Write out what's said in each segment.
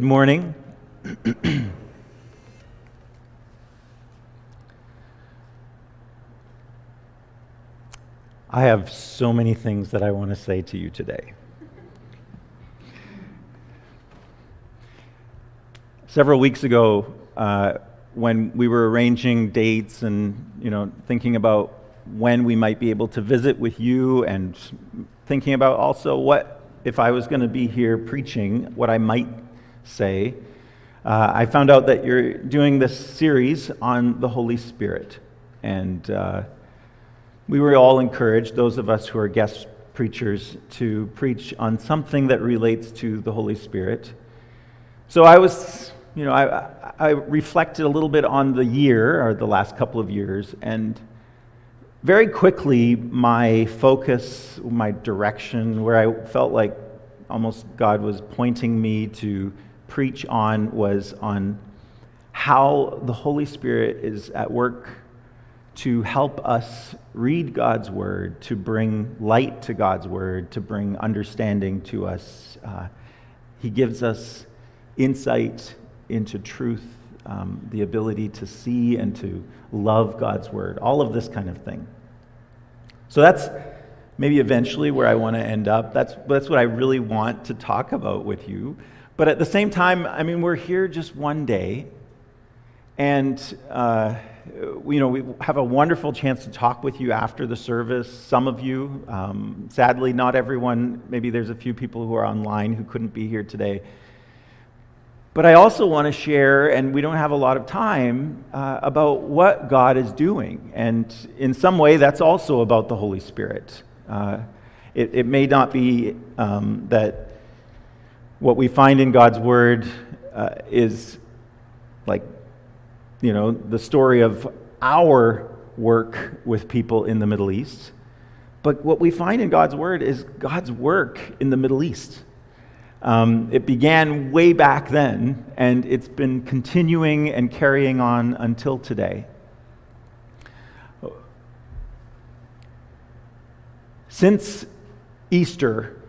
Good morning. I have so many things that I want to say to you today. Several weeks ago, uh, when we were arranging dates and you know thinking about when we might be able to visit with you and thinking about also what if I was going to be here preaching, what I might say, uh, I found out that you're doing this series on the Holy Spirit. And uh, we were all encouraged, those of us who are guest preachers, to preach on something that relates to the Holy Spirit. So I was, you know, I, I reflected a little bit on the year, or the last couple of years, and very quickly, my focus, my direction, where I felt like almost God was pointing me to preach on, was on how the Holy Spirit is at work to help us read God's Word, to bring light to God's Word, to bring understanding to us. Uh, he gives us insight into truth um, the ability to see and to love God's word, all of this kind of thing. So that's maybe eventually where I want to end up. That's, that's what I really want to talk about with you. But at the same time, I mean, we're here just one day, and uh, you know, we have a wonderful chance to talk with you after the service. Some of you, um, sadly, not everyone. Maybe there's a few people who are online who couldn't be here today. But I also want to share, and we don't have a lot of time, uh, about what God is doing. And in some way, that's also about the Holy Spirit. Uh, it, it, may not be um, that what we find in God's Word uh, is like, you know, the story of our work with people in the Middle East. But what we find in God's Word is God's work in the Middle East. Um, it began way back then, and it's been continuing and carrying on until today. Since Easter,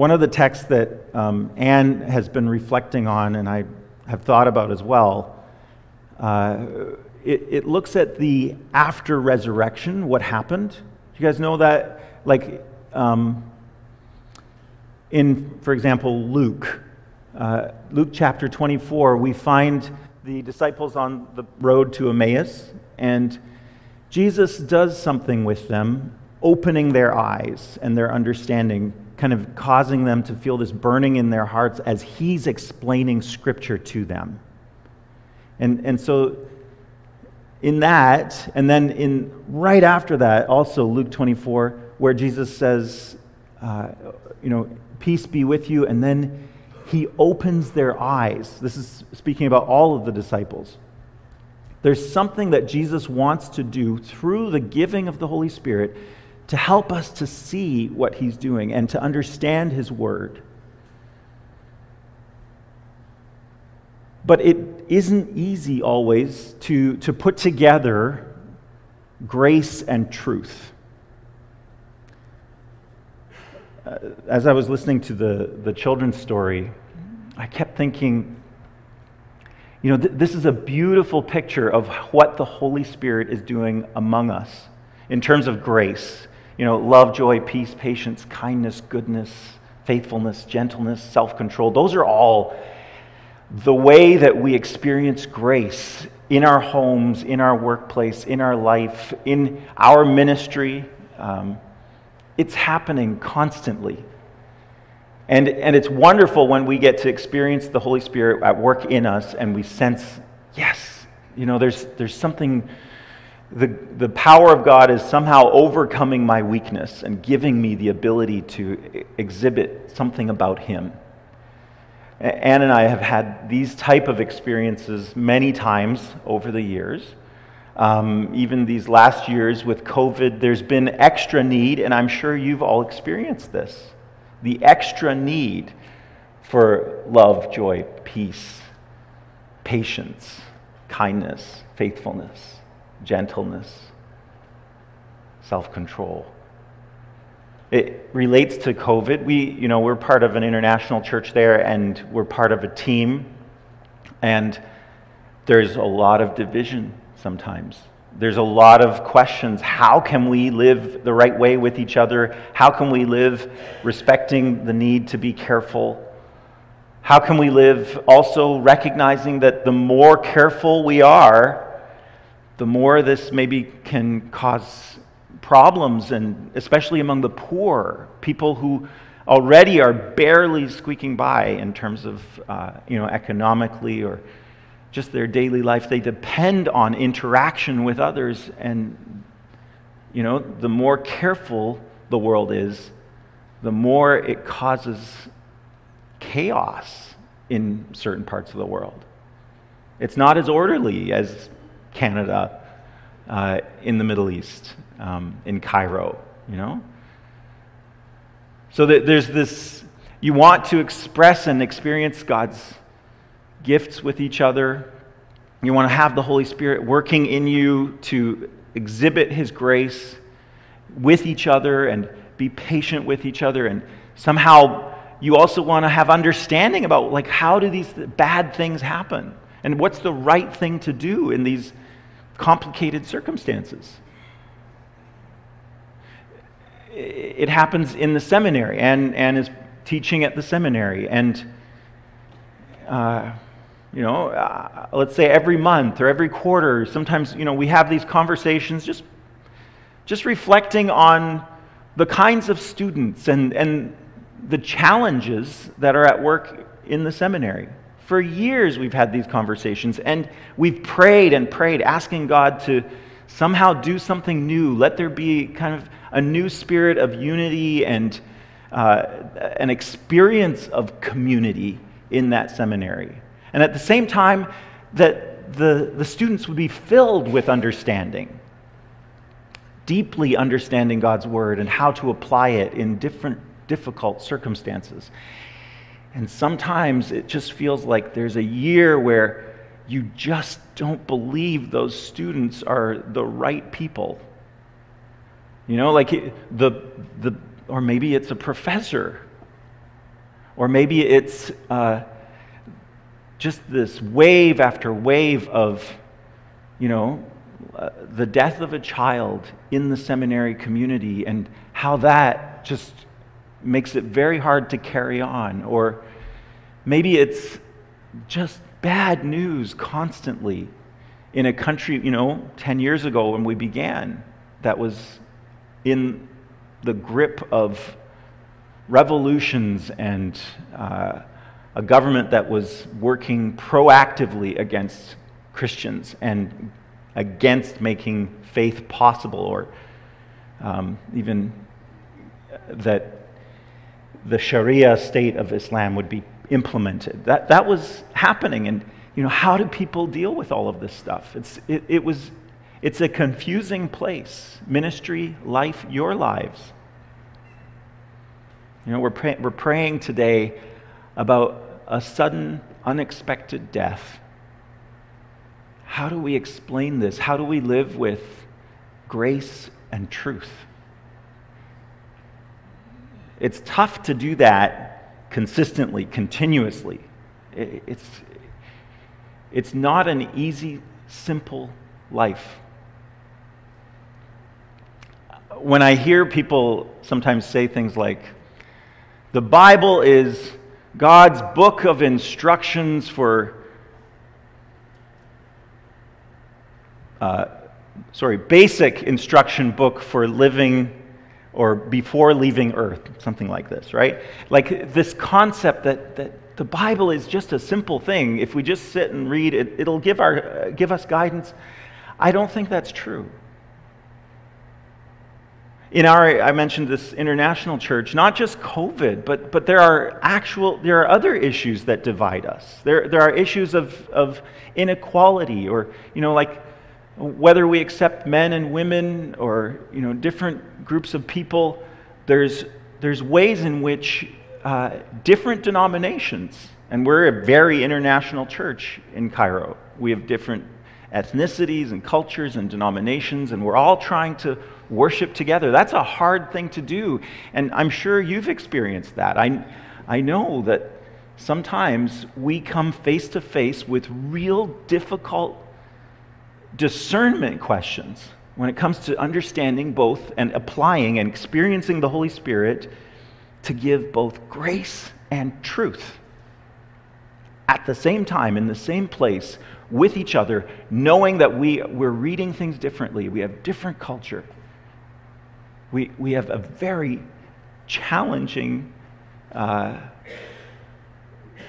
one of the texts that um, Anne has been reflecting on, and I have thought about as well, uh, it, it, looks at the after resurrection, what happened. Do you guys know that? Like, um, in, for example, Luke, uh, Luke chapter 24, we find the disciples on the road to Emmaus, and Jesus does something with them, opening their eyes and their understanding, kind of causing them to feel this burning in their hearts as he's explaining scripture to them. And, and so, in that, and then in right after that, also Luke 24, where Jesus says, uh, you know, Peace be with you. And then he opens their eyes. This is speaking about all of the disciples. There's something that Jesus wants to do through the giving of the Holy Spirit to help us to see what he's doing and to understand his word. But it isn't easy always to, to put together grace and truth. uh, as I was listening to the, the children's story, I kept thinking, you know, th- this is a beautiful picture of what the Holy Spirit is doing among us in terms of grace. You know, love, joy, peace, patience, kindness, goodness, faithfulness, gentleness, self control. Those are all the way that we experience grace in our homes, in our workplace, in our life, in our ministry. Um, it's happening constantly. And, and it's wonderful when we get to experience the Holy Spirit at work in us and we sense, yes, you know, there's, there's something, the, the power of God is somehow overcoming my weakness and giving me the ability to exhibit something about Him. Anne and I have had these type of experiences many times over the years. Um, even these last years with COVID, there's been extra need, and I'm sure you've all experienced this the extra need for love, joy, peace, patience, kindness, faithfulness, gentleness, self control. It relates to COVID. We, you know, we're part of an international church there, and we're part of a team, and there's a lot of division sometimes. There's a lot of questions. How can we live the right way with each other? How can we live respecting the need to be careful? How can we live also recognizing that the more careful we are, the more this maybe can cause problems, and especially among the poor, people who already are barely squeaking by in terms of, uh, you know, economically or just their daily life. They depend on interaction with others, and, you know, the more careful the world is, the more it causes chaos in certain parts of the world. It's not as orderly as Canada uh, in the Middle East, um, in Cairo, you know? So that there's this, you want to express and experience God's gifts with each other. You want to have the Holy Spirit working in you to exhibit His grace with each other and be patient with each other and somehow you also want to have understanding about like how do these bad things happen and what's the right thing to do in these complicated circumstances it happens in the seminary and, and is teaching at the seminary and uh, you know uh, let's say every month or every quarter sometimes you know we have these conversations just just reflecting on the kinds of students and, and the challenges that are at work in the seminary. For years, we've had these conversations, and we've prayed and prayed, asking God to somehow do something new. Let there be kind of a new spirit of unity and uh, an experience of community in that seminary. And at the same time, that the, the students would be filled with understanding, deeply understanding God's word and how to apply it in different difficult circumstances. And sometimes it just feels like there's a year where you just don't believe those students are the right people. You know, like the, the or maybe it's a professor, or maybe it's uh, just this wave after wave of, you know, uh, the death of a child in the seminary community and how that just makes it very hard to carry on. Or maybe it's just bad news constantly in a country, you know, 10 years ago when we began, that was in the grip of revolutions and uh, a government that was working proactively against Christians and against making faith possible, or um, even that the Sharia state of Islam would be implemented. That, that was happening. And, you know, how do people deal with all of this stuff? It's, it, it was, it's a confusing place. Ministry, life, your lives. You know, we're, pray, we're praying today about a sudden, unexpected death. How do we explain this? How do we live with grace and truth? It's tough to do that consistently, continuously. It's, it's not an easy, simple life. When I hear people sometimes say things like, the Bible is God's book of instructions for, uh, sorry, basic instruction book for living or before leaving earth, something like this, right? Like this concept that, that the Bible is just a simple thing. If we just sit and read it, it'll give, our, uh, give us guidance. I don't think that's true. In our, I mentioned this international church, not just COVID, but, but there are actual, there are other issues that divide us. There, there are issues of, of inequality or, you know, like whether we accept men and women or you know different groups of people there's there's ways in which uh, different denominations and we're a very international church in cairo we have different ethnicities and cultures and denominations, and we're all trying to worship together. That's a hard thing to do. And I'm sure you've experienced that. I, I know that sometimes we come face to face with real difficult discernment questions when it comes to understanding both and applying and experiencing the Holy Spirit to give both grace and truth at the same time, in the same place, with each other, knowing that we, we're reading things differently. We have different culture. We, we have a very challenging, uh,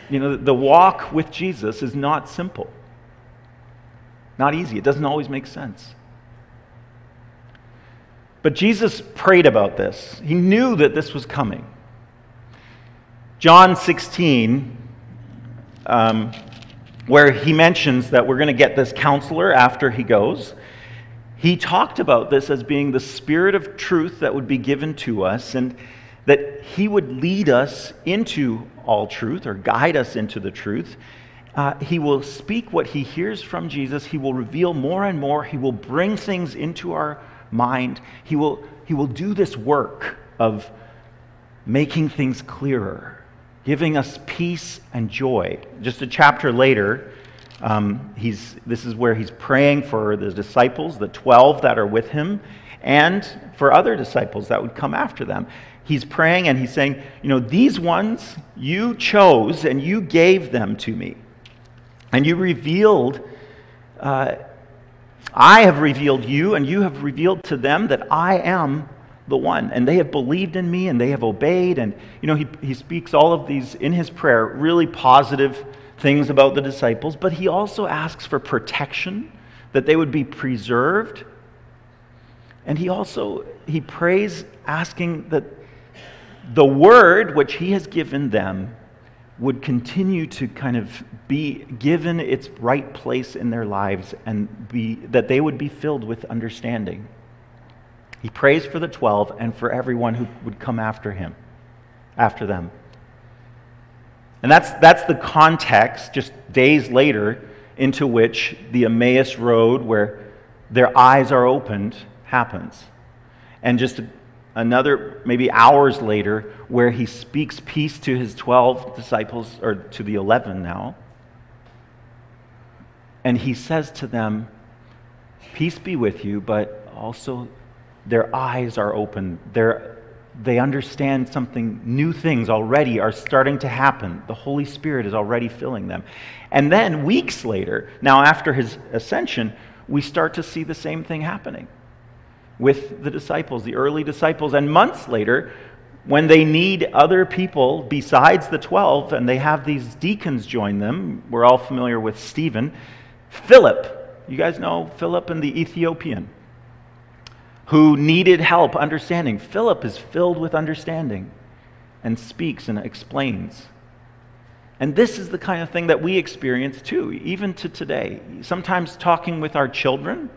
you know, the walk with Jesus is not simple, not easy. It doesn't always make sense. But Jesus prayed about this. He knew that this was coming. John 16, um, where he mentions that we're going to get this counselor after he goes, he talked about this as being the spirit of truth that would be given to us and that he would lead us into all truth or guide us into the truth. Uh, he will speak what he hears from Jesus. He will reveal more and more. He will bring things into our mind. He will, he will do this work of making things clearer, giving us peace and joy. Just a chapter later, um, he's, this is where he's praying for the disciples, the 12 that are with him, and for other disciples that would come after them. He's praying and he's saying, You know, these ones you chose and you gave them to me. And you revealed, uh, I have revealed you, and you have revealed to them that I am the one. And they have believed in me and they have obeyed. And, you know, he, he speaks all of these in his prayer, really positive things about the disciples, but he also asks for protection, that they would be preserved. And he also he prays asking that the word which he has given them would continue to kind of be given its right place in their lives and be that they would be filled with understanding. He prays for the 12 and for everyone who would come after him, after them. And that's, that's the context, just days later, into which the Emmaus Road, where their eyes are opened, happens. And just another, maybe hours later, where he speaks peace to his 12 disciples, or to the 11 now. And he says to them, Peace be with you, but also their eyes are open. Their they understand something, new things already are starting to happen. The Holy Spirit is already filling them. And then, weeks later, now after his ascension, we start to see the same thing happening with the disciples, the early disciples. And months later, when they need other people besides the 12, and they have these deacons join them, we're all familiar with Stephen, Philip. You guys know Philip and the Ethiopian who needed help understanding. Philip is filled with understanding and speaks and explains. And this is the kind of thing that we experience too, even to today. Sometimes talking with our children,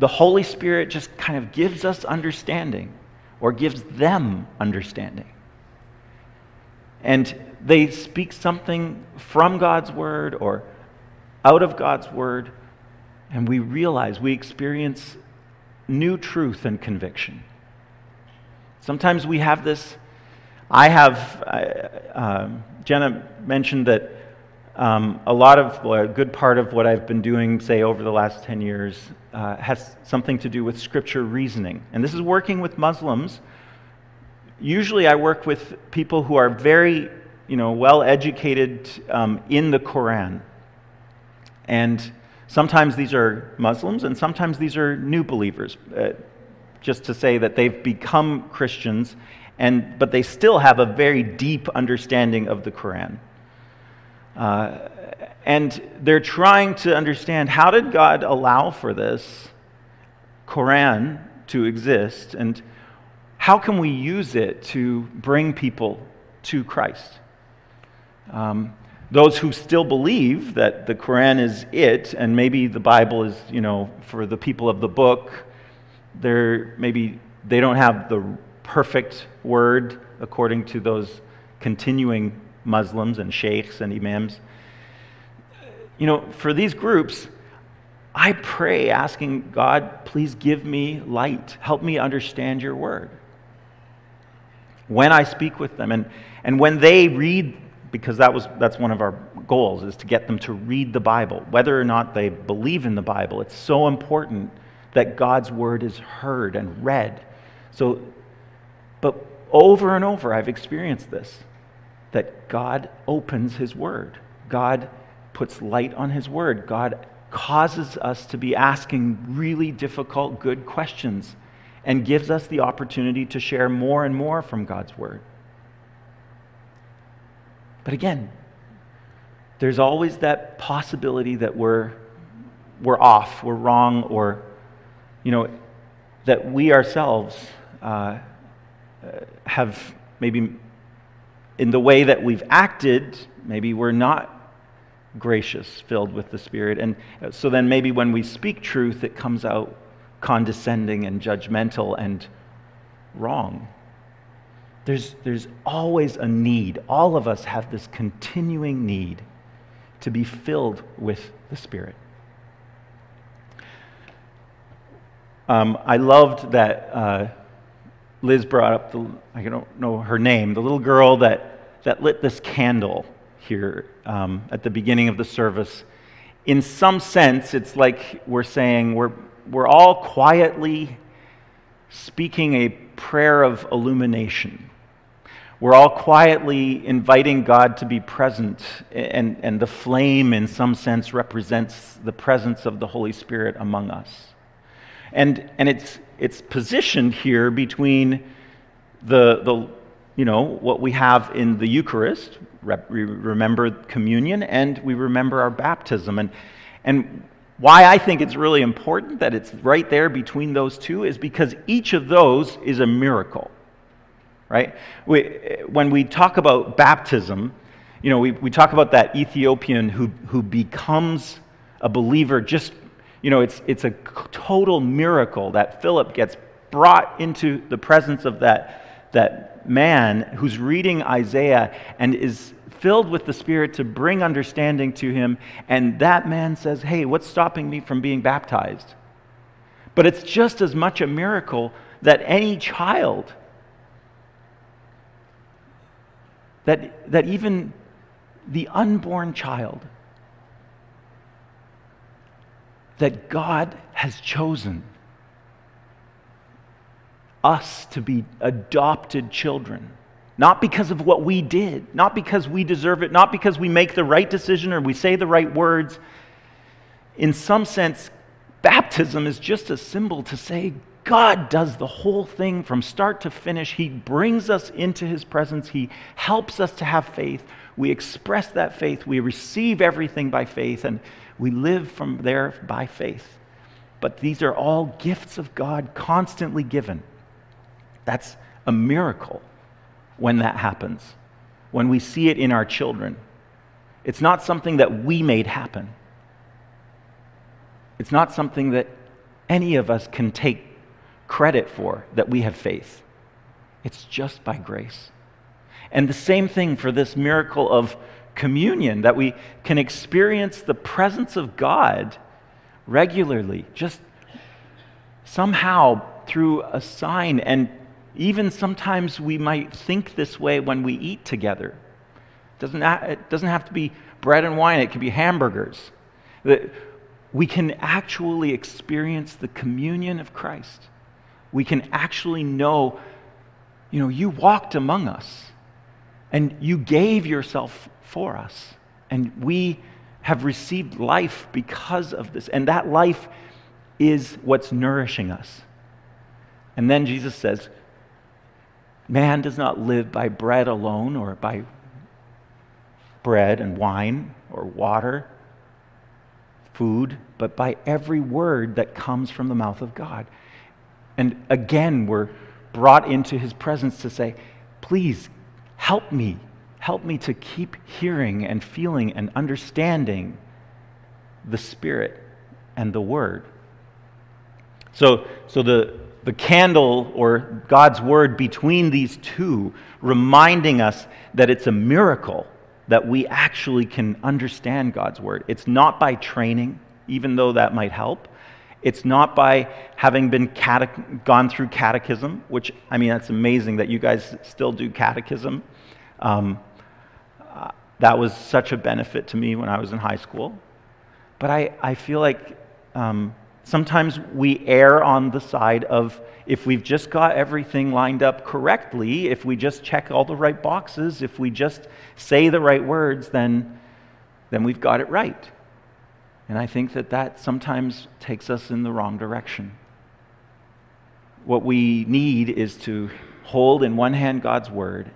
the Holy Spirit just kind of gives us understanding or gives them understanding. And they speak something from God's word or out of God's word, and we realize we experience new truth and conviction. Sometimes we have this. I have, uh, Jenna mentioned that um, a lot of, well, a good part of what I've been doing, say, over the last 10 years, uh, has something to do with scripture reasoning. And this is working with Muslims. Usually I work with people who are very, you know, well educated um, in the Quran. And Sometimes these are Muslims, and sometimes these are new believers, uh, just to say that they've become Christians, and, but they still have a very deep understanding of the Quran. Uh, and they're trying to understand how did God allow for this Quran to exist, and how can we use it to bring people to Christ? Um, those who still believe that the Quran is it, and maybe the Bible is, you know, for the people of the book, they're maybe they don't have the perfect word according to those continuing Muslims and sheikhs and imams. You know, for these groups, I pray asking God, please give me light. Help me understand your word. When I speak with them and, and when they read, because that was, that's one of our goals, is to get them to read the Bible. Whether or not they believe in the Bible, it's so important that God's word is heard and read. So, but over and over, I've experienced this that God opens his word. God puts light on his word. God causes us to be asking really difficult, good questions and gives us the opportunity to share more and more from God's Word. But again, there's always that possibility that we're, we're off, we're wrong, or, you know, that we ourselves uh, have maybe, in the way that we've acted, maybe we're not gracious, filled with the Spirit. And so then maybe when we speak truth, it comes out condescending and judgmental and wrong. There's, there's always a need. All of us have this continuing need to be filled with the Spirit. Um, I loved that uh, Liz brought up the, I don't know her name, the little girl that, that lit this candle here um, at the beginning of the service. In some sense, it's like we're saying we're, we're all quietly speaking a prayer of illumination. We're all quietly inviting God to be present, and, and the flame, in some sense, represents the presence of the Holy Spirit among us. And, and it's, it's positioned here between the, the, you know, what we have in the Eucharist, we remember communion, and we remember our baptism. And, and why I think it's really important that it's right there between those two is because each of those is a miracle, right? We, when we talk about baptism, you know, we, we talk about that Ethiopian who, who becomes a believer just, you know, it's, it's a total miracle that Philip gets brought into the presence of that, that man who's reading Isaiah and is filled with the Spirit to bring understanding to him, and that man says, Hey, what's stopping me from being baptized? But it's just as much a miracle that any child, that, that even the unborn child, that God has chosen us to be adopted children. Not because of what we did, not because we deserve it, not because we make the right decision or we say the right words. In some sense, baptism is just a symbol to say God does the whole thing from start to finish. He brings us into His presence, He helps us to have faith. We express that faith, we receive everything by faith, and we live from there by faith. But these are all gifts of God constantly given. That's a miracle when that happens, when we see it in our children. It's not something that we made happen. It's not something that any of us can take credit for that we have faith. It's just by grace. And the same thing for this miracle of communion, that we can experience the presence of God regularly, just somehow through a sign and even sometimes we might think this way when we eat together. It doesn't, it doesn't have to be bread and wine, it can be hamburgers. That we can actually experience the communion of Christ. We can actually know, you know, you walked among us and you gave yourself for us. And we have received life because of this. And that life is what's nourishing us. And then Jesus says, Man does not live by bread alone or by bread and wine or water, food, but by every word that comes from the mouth of God. And again, we're brought into his presence to say, please help me. Help me to keep hearing and feeling and understanding the Spirit and the Word. So, so the, the candle or God's word between these two, reminding us that it's a miracle that we actually can understand God's word. It's not by training, even though that might help. It's not by having been cate- gone through catechism, which, I mean, that's amazing that you guys still do catechism. Um, uh, that was such a benefit to me when I was in high school. But I, I feel like um, sometimes we err on the side of if we've just got everything lined up correctly, if we just check all the right boxes, if we just say the right words, then, then we've got it right. And I think that that sometimes takes us in the wrong direction. What we need is to hold in one hand God's word,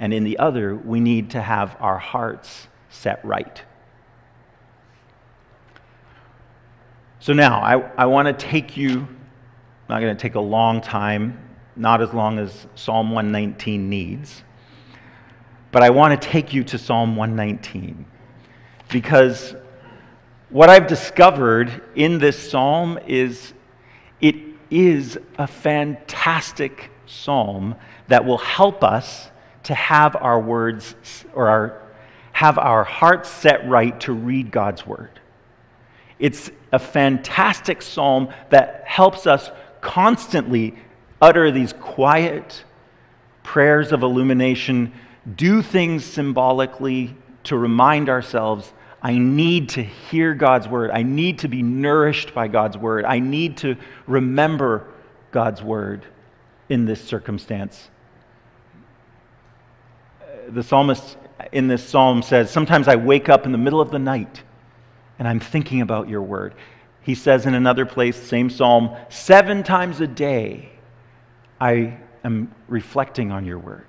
and in the other, we need to have our hearts set right. So now, I, I want to take you, I'm not going to take a long time, not as long as Psalm 119 needs, but I want to take you to Psalm 119 because what I've discovered in this psalm is it is a fantastic psalm that will help us to have our words or our, have our hearts set right to read God's word. It's a fantastic psalm that helps us constantly utter these quiet prayers of illumination, do things symbolically to remind ourselves I need to hear God's word. I need to be nourished by God's word. I need to remember God's word in this circumstance. The psalmist in this psalm says, Sometimes I wake up in the middle of the night and I'm thinking about your word. He says in another place, same psalm, seven times a day I am reflecting on your word.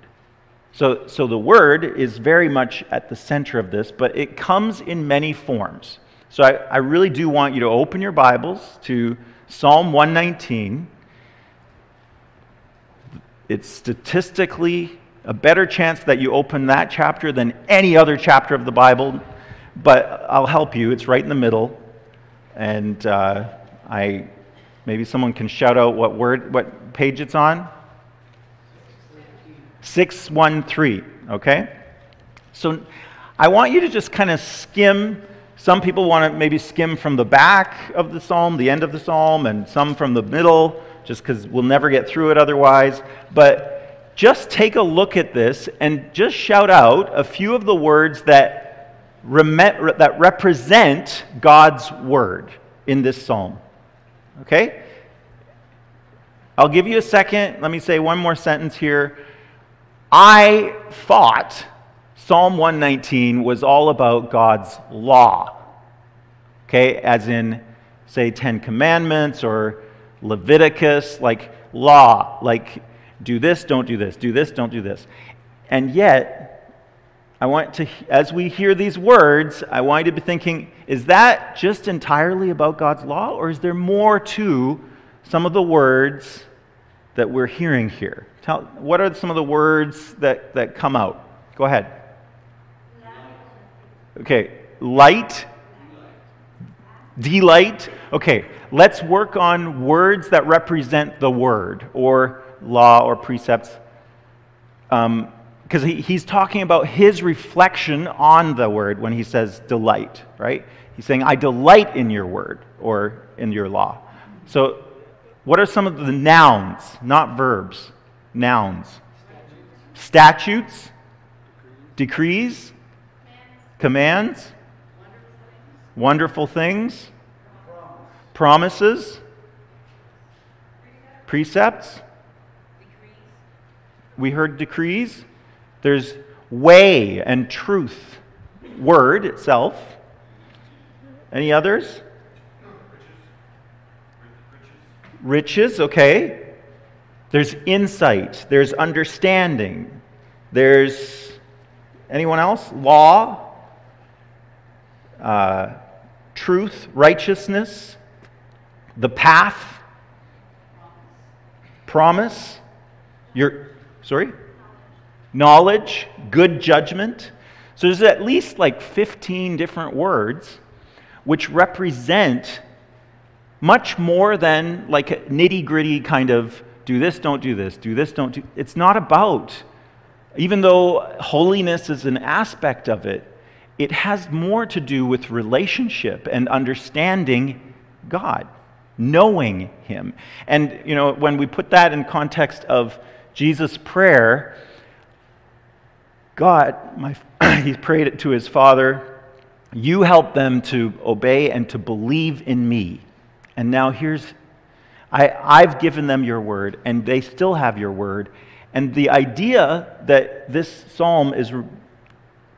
So, so the word is very much at the center of this, but it comes in many forms. So I, I really do want you to open your Bibles to Psalm 119. It's statistically a better chance that you open that chapter than any other chapter of the Bible, but I'll help you. It's right in the middle. And uh, I, maybe someone can shout out what word, what page it's on. 613, okay? So I want you to just kind of skim. Some people want to maybe skim from the back of the psalm, the end of the psalm, and some from the middle, just because we'll never get through it otherwise. But just take a look at this and just shout out a few of the words that, that represent God's word in this psalm. Okay? I'll give you a second. Let me say one more sentence here. I thought Psalm 119 was all about God's law. Okay, as in, say, Ten Commandments or Leviticus, like law, like do this, don't do this, do this, don't do this. And yet, I want to, as we hear these words, I want you to be thinking, is that just entirely about God's law, or is there more to some of the words that we're hearing here? Tell, what are some of the words that, that come out? Go ahead. Okay, light, delight. Okay, let's work on words that represent the word or law or precepts. Um, Because he, he's talking about his reflection on the word when he says delight, right? He's saying, I delight in your word or in your law. So, what are some of the nouns, not verbs? nouns statutes, decrees, commands, wonderful things, promises, precepts. We heard decrees. There's way and truth, word itself. Any others? Riches, okay. There's insight, there's understanding, there's anyone else? Law, uh, truth, righteousness, the path, promise, your, sorry? Knowledge, good judgment. So there's at least like 15 different words which represent much more than like a nitty gritty kind of do this, don't do this, do this, don't do. It's not about, even though holiness is an aspect of it, it has more to do with relationship and understanding God, knowing Him. And, you know, when we put that in context of Jesus' prayer, God, my, he prayed it to his Father, you help them to obey and to believe in me. And now here's, I, I've given them your word, and they still have your word. And the idea that this psalm is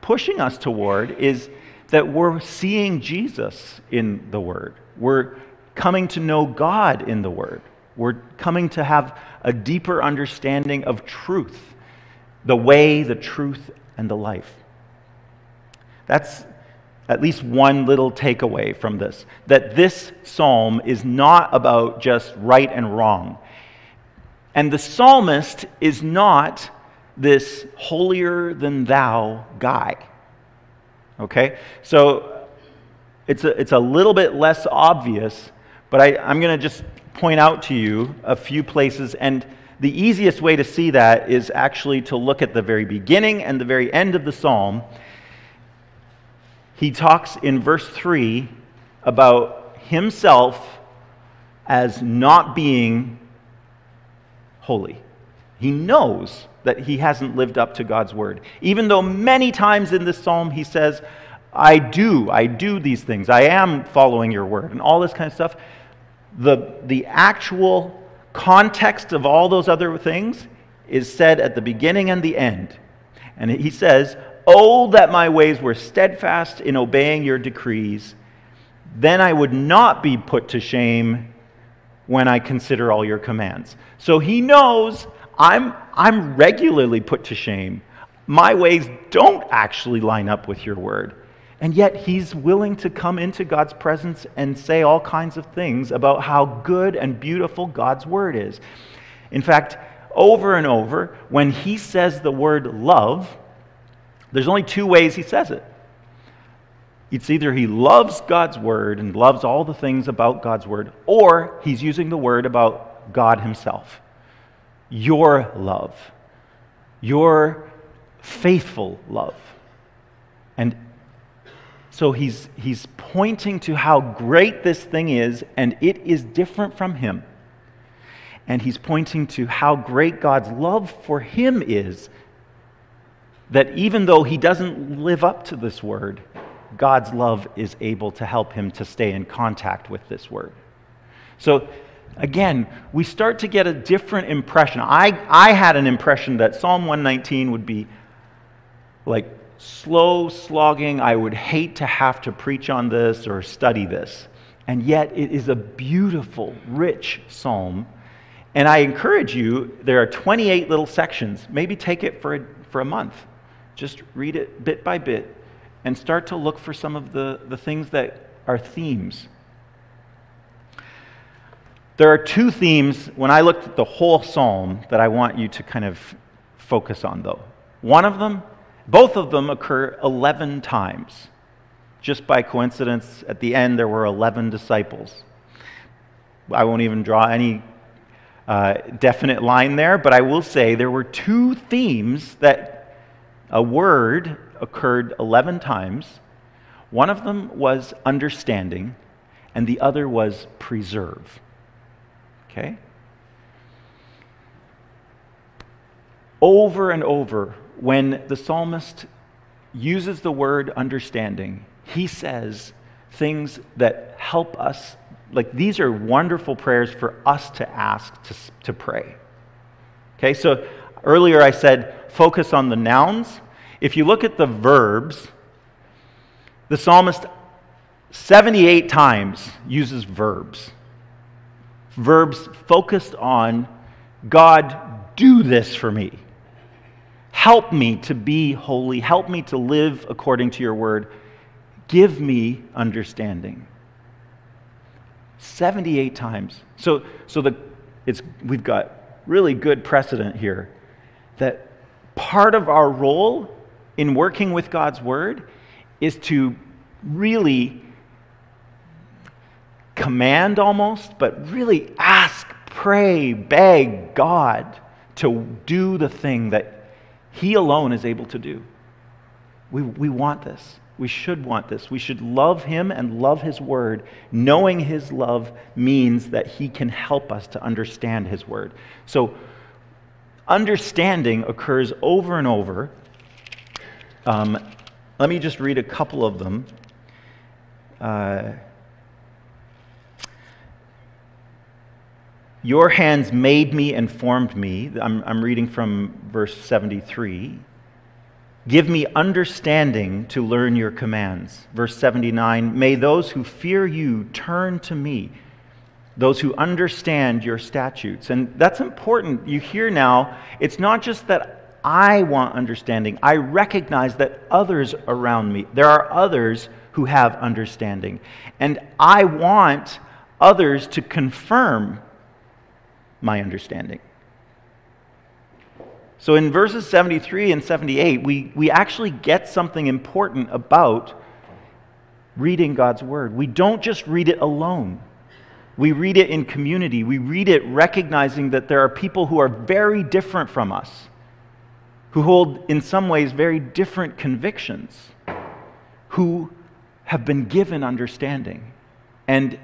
pushing us toward is that we're seeing Jesus in the Word. We're coming to know God in the Word. We're coming to have a deeper understanding of truth, the way, the truth, and the life. That's at least one little takeaway from this that this psalm is not about just right and wrong. And the psalmist is not this holier than thou guy. Okay? So it's a, it's a little bit less obvious, but I, I'm going to just point out to you a few places. And the easiest way to see that is actually to look at the very beginning and the very end of the psalm. He talks in verse 3 about himself as not being holy. He knows that he hasn't lived up to God's word. Even though many times in this psalm he says, I do, I do these things, I am following your word, and all this kind of stuff. The, the actual context of all those other things is said at the beginning and the end. And he says, Oh, that my ways were steadfast in obeying your decrees, then I would not be put to shame when I consider all your commands. So he knows I'm, I'm regularly put to shame. My ways don't actually line up with your word. And yet, he's willing to come into God's presence and say all kinds of things about how good and beautiful God's word is. In fact, over and over, when he says the word love, there's only two ways he says it. It's either he loves God's word and loves all the things about God's word, or he's using the word about God himself your love, your faithful love. And so he's, he's pointing to how great this thing is, and it is different from him. And he's pointing to how great God's love for him is, that even though he doesn't live up to this word, God's love is able to help him to stay in contact with this word. So again, we start to get a different impression. I, I had an impression that Psalm 119 would be like slow slogging. I would hate to have to preach on this or study this. And yet, it is a beautiful, rich psalm. And I encourage you, there are 28 little sections. Maybe take it for a, for a month. Just read it bit by bit and start to look for some of the, the things that are themes there are two themes when I looked at the whole psalm that I want you to kind of focus on, though. One of them, both of them occur 11 times. Just by coincidence, at the end, there were 11 disciples. I won't even draw any uh, definite line there, but I will say there were two themes that a word occurred 11 times. One of them was understanding, and the other was preserve. Okay? Over and over, when the psalmist uses the word understanding, he says things that help us. Like these are wonderful prayers for us to ask, to, to pray. Okay, so earlier I said focus on the nouns. If you look at the verbs, the psalmist 78 times uses verbs verbs focused on God, do this for me. Help me to be holy. Help me to live according to your word. Give me understanding. 78 times. So, so the, it's, we've got really good precedent here that part of our role in working with God's word is to really command almost, but really ask, pray, beg God to do the thing that He alone is able to do. We, we want this. We should want this. We should love Him and love His Word. Knowing His love means that He can help us to understand His Word. So, understanding occurs over and over. Um, let me just read a couple of them. Uh, Your hands made me and formed me. I'm, I'm reading from verse 73. Give me understanding to learn your commands. Verse 79 May those who fear you turn to me, those who understand your statutes. And that's important. You hear now, it's not just that I want understanding, I recognize that others around me, there are others who have understanding. And I want others to confirm my understanding. So in verses 73 and 78, we, we actually get something important about reading God's Word. We don't just read it alone, we read it in community. We read it recognizing that there are people who are very different from us, who hold, in some ways, very different convictions, who have been given understanding. And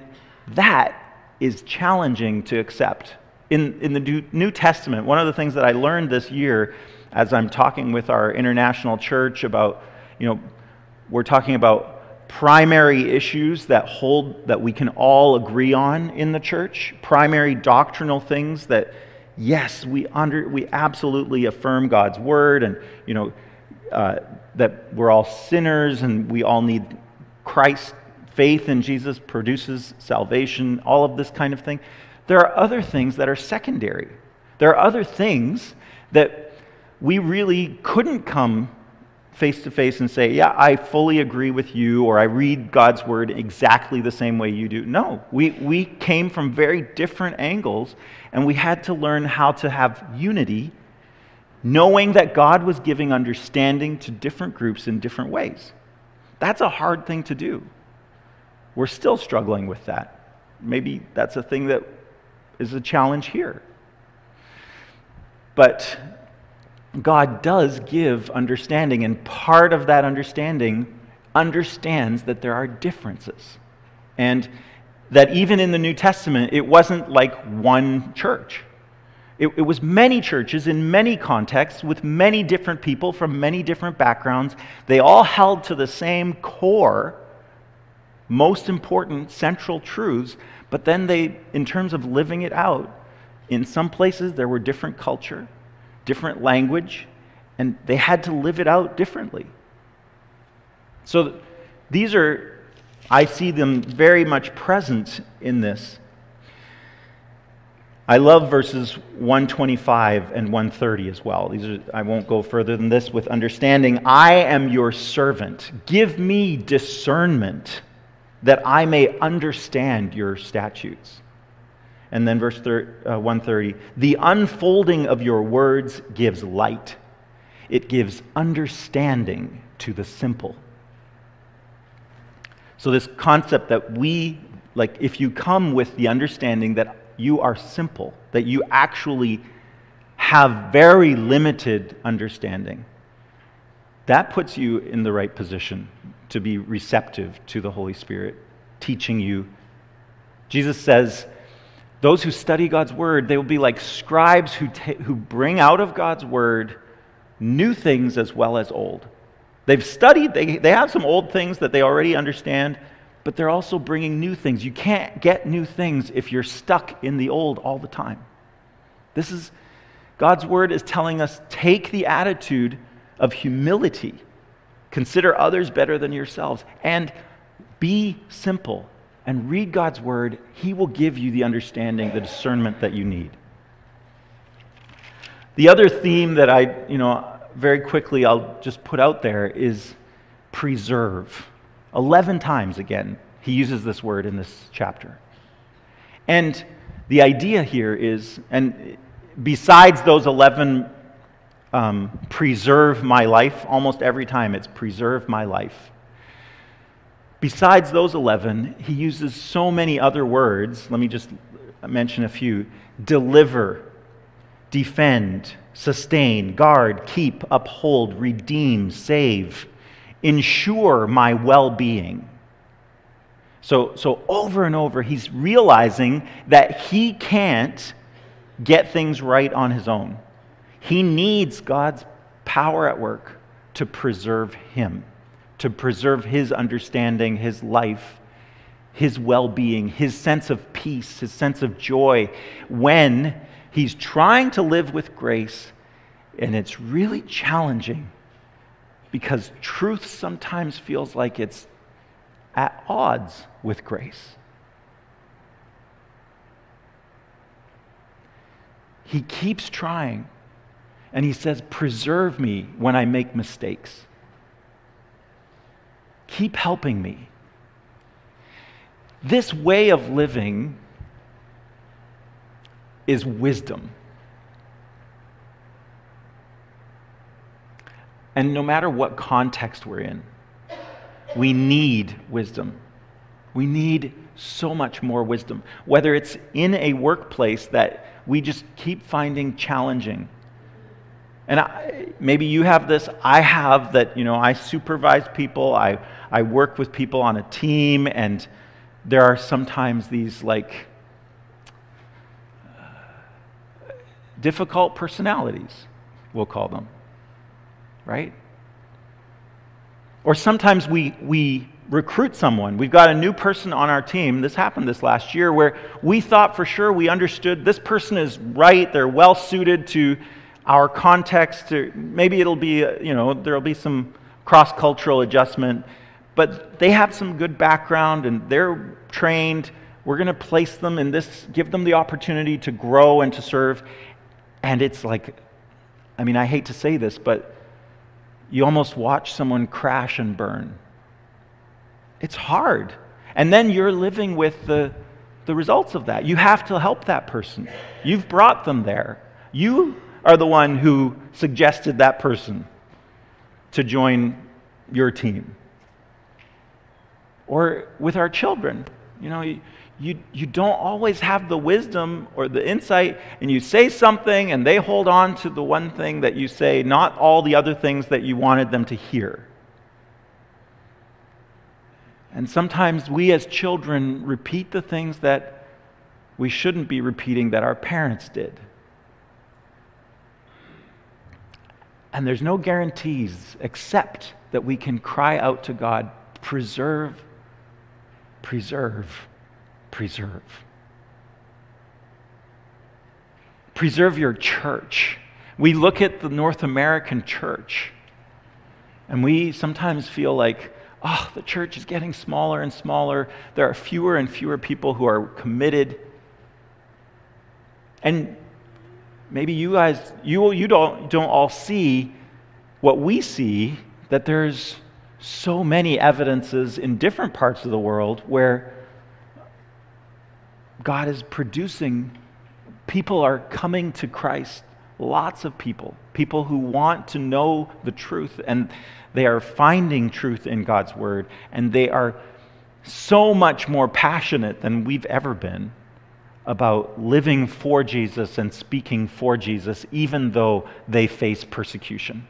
that is challenging to accept in, in the New Testament, one of the things that I learned this year as I'm talking with our international church about, you know, we're talking about primary issues that hold, that we can all agree on in the church, primary doctrinal things that, yes, we, under, we absolutely affirm God's word and, you know, uh, that we're all sinners and we all need Christ. Faith in Jesus produces salvation, all of this kind of thing. There are other things that are secondary. There are other things that we really couldn't come face to face and say, Yeah, I fully agree with you, or I read God's word exactly the same way you do. No, we, we came from very different angles, and we had to learn how to have unity, knowing that God was giving understanding to different groups in different ways. That's a hard thing to do. We're still struggling with that. Maybe that's a thing that is a challenge here. But God does give understanding, and part of that understanding understands that there are differences. And that even in the New Testament, it wasn't like one church. It, it, was many churches in many contexts with many different people from many different backgrounds. They all held to the same core, most important central truths, but then they, in terms of living it out, in some places there were different culture, different language, and they had to live it out differently. So these are, I see them very much present in this. I love verses 125 and 130 as well. These are, I won't go further than this with understanding. I am your servant. Give me discernment that I may understand your statutes. And then verse uh, 130 the unfolding of your words gives light, it gives understanding to the simple. So, this concept that we, like, if you come with the understanding that you are simple, that you actually have very limited understanding, that puts you in the right position to be receptive to the Holy Spirit teaching you. Jesus says, those who study God's word, they will be like scribes who, who bring out of God's word new things as well as old. They've studied, they, they have some old things that they already understand, but they're also bringing new things. You can't get new things if you're stuck in the old all the time. This is, God's word is telling us take the attitude of humility Consider others better than yourselves. And be simple and read God's word. He will give you the understanding, the discernment that you need. The other theme that I, you know, very quickly I'll just put out there is preserve. 11 times again, he uses this word in this chapter. And the idea here is, and besides those 11 um, preserve my life. Almost every time it's preserve my life. Besides those 11, he uses so many other words. Let me just mention a few deliver, defend, sustain, guard, keep, uphold, redeem, save. ensure my well being. So, so over and over, he's realizing that he can't get things right on his own. He needs God's power at work to preserve him, to preserve his understanding, his life, his well being, his sense of peace, his sense of joy when he's trying to live with grace. And it's really challenging because truth sometimes feels like it's at odds with grace. He keeps trying. And he says, Preserve me when I make mistakes. Keep helping me. This way of living is wisdom. And no matter what context we're in, we need wisdom. We need so much more wisdom. Whether it's in a workplace that we just keep finding challenging. And I, maybe you have this, I have that, you know, I supervise people, I, I work with people on a team, and there are sometimes these like difficult personalities, we'll call them, right? Or sometimes we, we recruit someone. We've got a new person on our team. This happened this last year where we thought for sure we understood this person is right, they're well suited to our context. Maybe it'll be, uh, you know, there'll be some cross cultural adjustment, but they have some good background and they're trained. We're going to place them in this, give them the opportunity to grow and to serve. And it's like, I mean, I hate to say this, but you almost watch someone crash and burn. It's hard. And then you're living with the, the results of that. You have to help that person. You've brought them there. You are the one who suggested that person to join your team. Or with our children, you know, you, you, don't always have the wisdom or the insight, and you say something and they hold on to the one thing that you say, not all the other things that you wanted them to hear. And sometimes we as children repeat the things that we shouldn't be repeating that our parents did. And there's no guarantees except that we can cry out to God, preserve, preserve, preserve. Preserve your church. We look at the North American church and we sometimes feel like, oh, the church is getting smaller and smaller. There are fewer and fewer people who are committed. And maybe you guys, you, you don't, don't all see what we see, that there's so many evidences in different parts of the world where God is producing, people are coming to Christ. Lots of people, people who want to know the truth, and they are finding truth in God's word, and they are so much more passionate than we've ever been about living for Jesus and speaking for Jesus, even though they face persecution,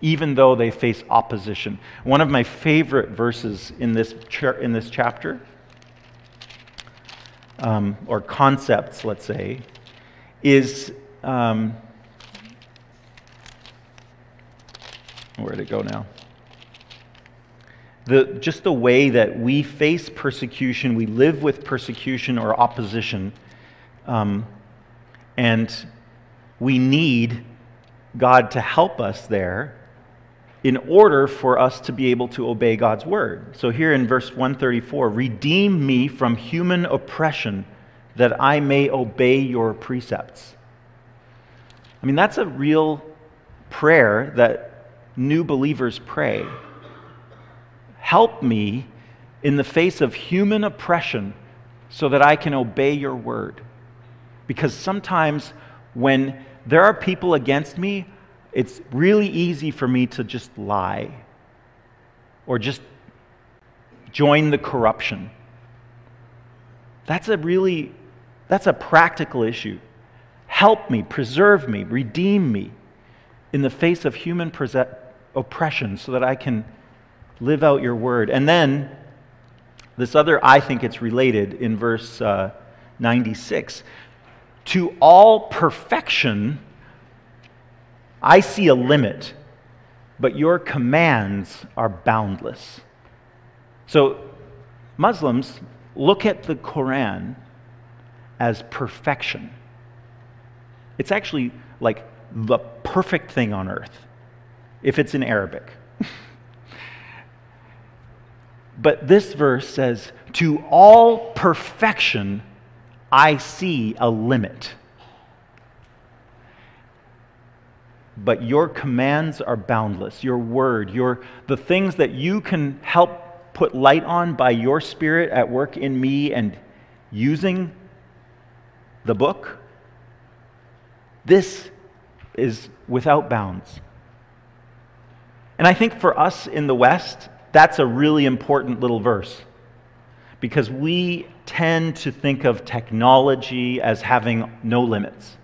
even though they face opposition. One of my favorite verses in this, in this chapter, um, or concepts, let's say, is. Um, where'd it go now? The, just the way that we face persecution, we live with persecution or opposition um, and we need God to help us there in order for us to be able to obey God's word. So here in verse 134 Redeem me from human oppression that I may obey your precepts. I mean, that's a real prayer that new believers pray. Help me in the face of human oppression so that I can obey your word. Because sometimes when there are people against me, it's really easy for me to just lie or just join the corruption. That's a really that's a practical issue. Help me, preserve me, redeem me in the face of human oppression so that I can Live out your word. And then, this other, I think it's related in verse uh, 96. To all perfection, I see a limit, but your commands are boundless. So, Muslims look at the Quran as perfection. It's actually like the perfect thing on earth, if it's in Arabic. but this verse says, To all perfection, I see a limit. But your commands are boundless. Your word, your, the things that you can help put light on by your spirit at work in me and using the book, this is without bounds. And I think for us in the West, that's a really important little verse because we tend to think of technology as having no limits.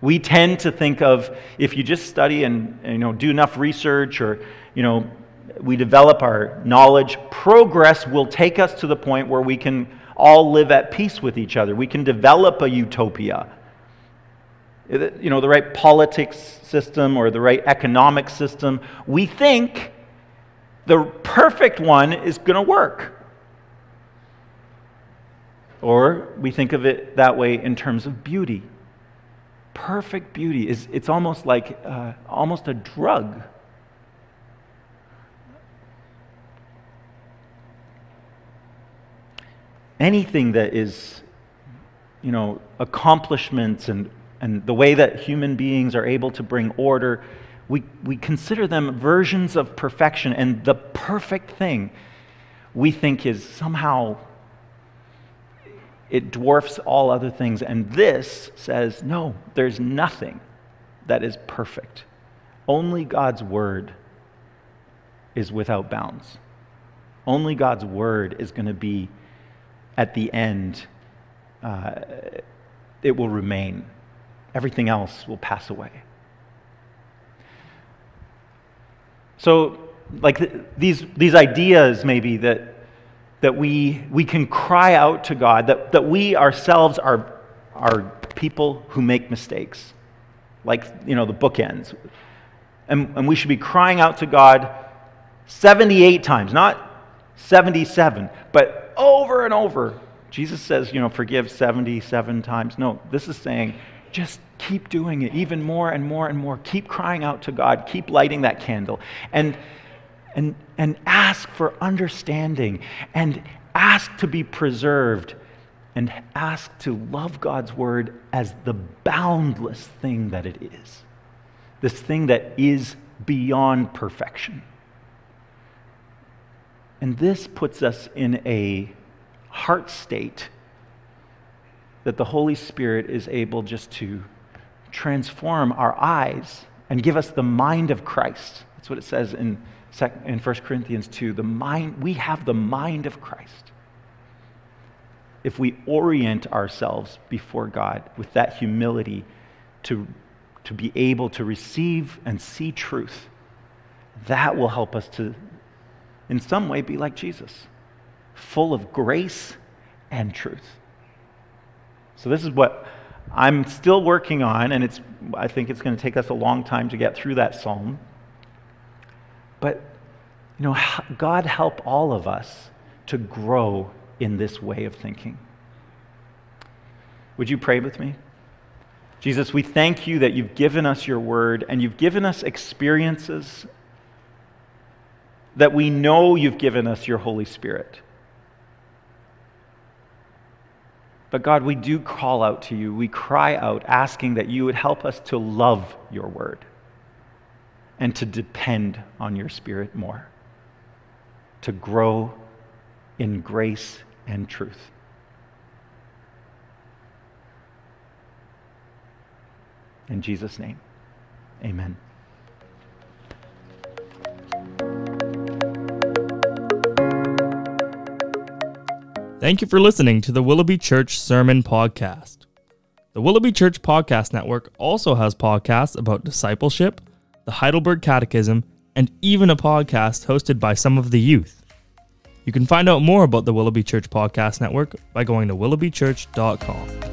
We tend to think of if you just study and you know, do enough research or you know, we develop our knowledge, progress will take us to the point where we can all live at peace with each other. We can develop a utopia. You know, the right politics system or the right economic system. We think the perfect one is going to work. Or we think of it that way in terms of beauty. Perfect beauty is it's almost like uh, almost a drug. Anything that is, you know, accomplishments and, and the way that human beings are able to bring order, we, we consider them versions of perfection. And the perfect thing we think is somehow it dwarfs all other things. And this says, no, there's nothing that is perfect. Only God's word is without bounds. Only God's word is going to be at the end, uh, it will remain. Everything else will pass away. So, like th- these, these ideas, maybe, that that we, we can cry out to God, that, that we ourselves are, are people who make mistakes, like, you know, the bookends. And, and we should be crying out to God 78 times, not 77, but over and over. Jesus says, you know, forgive 77 times. No, this is saying, just keep doing it even more and more and more. Keep crying out to God. Keep lighting that candle. And and, and ask for understanding and ask to be preserved and ask to love God's word as the boundless thing that it is. This thing that is beyond perfection. And this puts us in a heart state that the Holy Spirit is able just to transform our eyes and give us the mind of Christ. That's what it says in in 1 Corinthians 2, the mind, we have the mind of Christ. If we orient ourselves before God with that humility to, to be able to receive and see truth, that will help us to, in some way, be like Jesus, full of grace and truth. So, this is what I'm still working on, and it's, I think it's going to take us a long time to get through that psalm. But, you know, God help all of us to grow in this way of thinking. Would you pray with me? Jesus, we thank you that you've given us your word and you've given us experiences that we know you've given us your Holy Spirit. But God, we do call out to you. We cry out asking that you would help us to love your word and to depend on your Spirit more, to grow in grace and truth. In Jesus' name, amen. Thank you for listening to the Willoughby Church Sermon Podcast. The Willoughby Church Podcast Network also has podcasts about discipleship the Heidelberg Catechism, and even a podcast hosted by some of the youth. You can find out more about the Willoughby Church Podcast Network by going to willoughbychurch.com.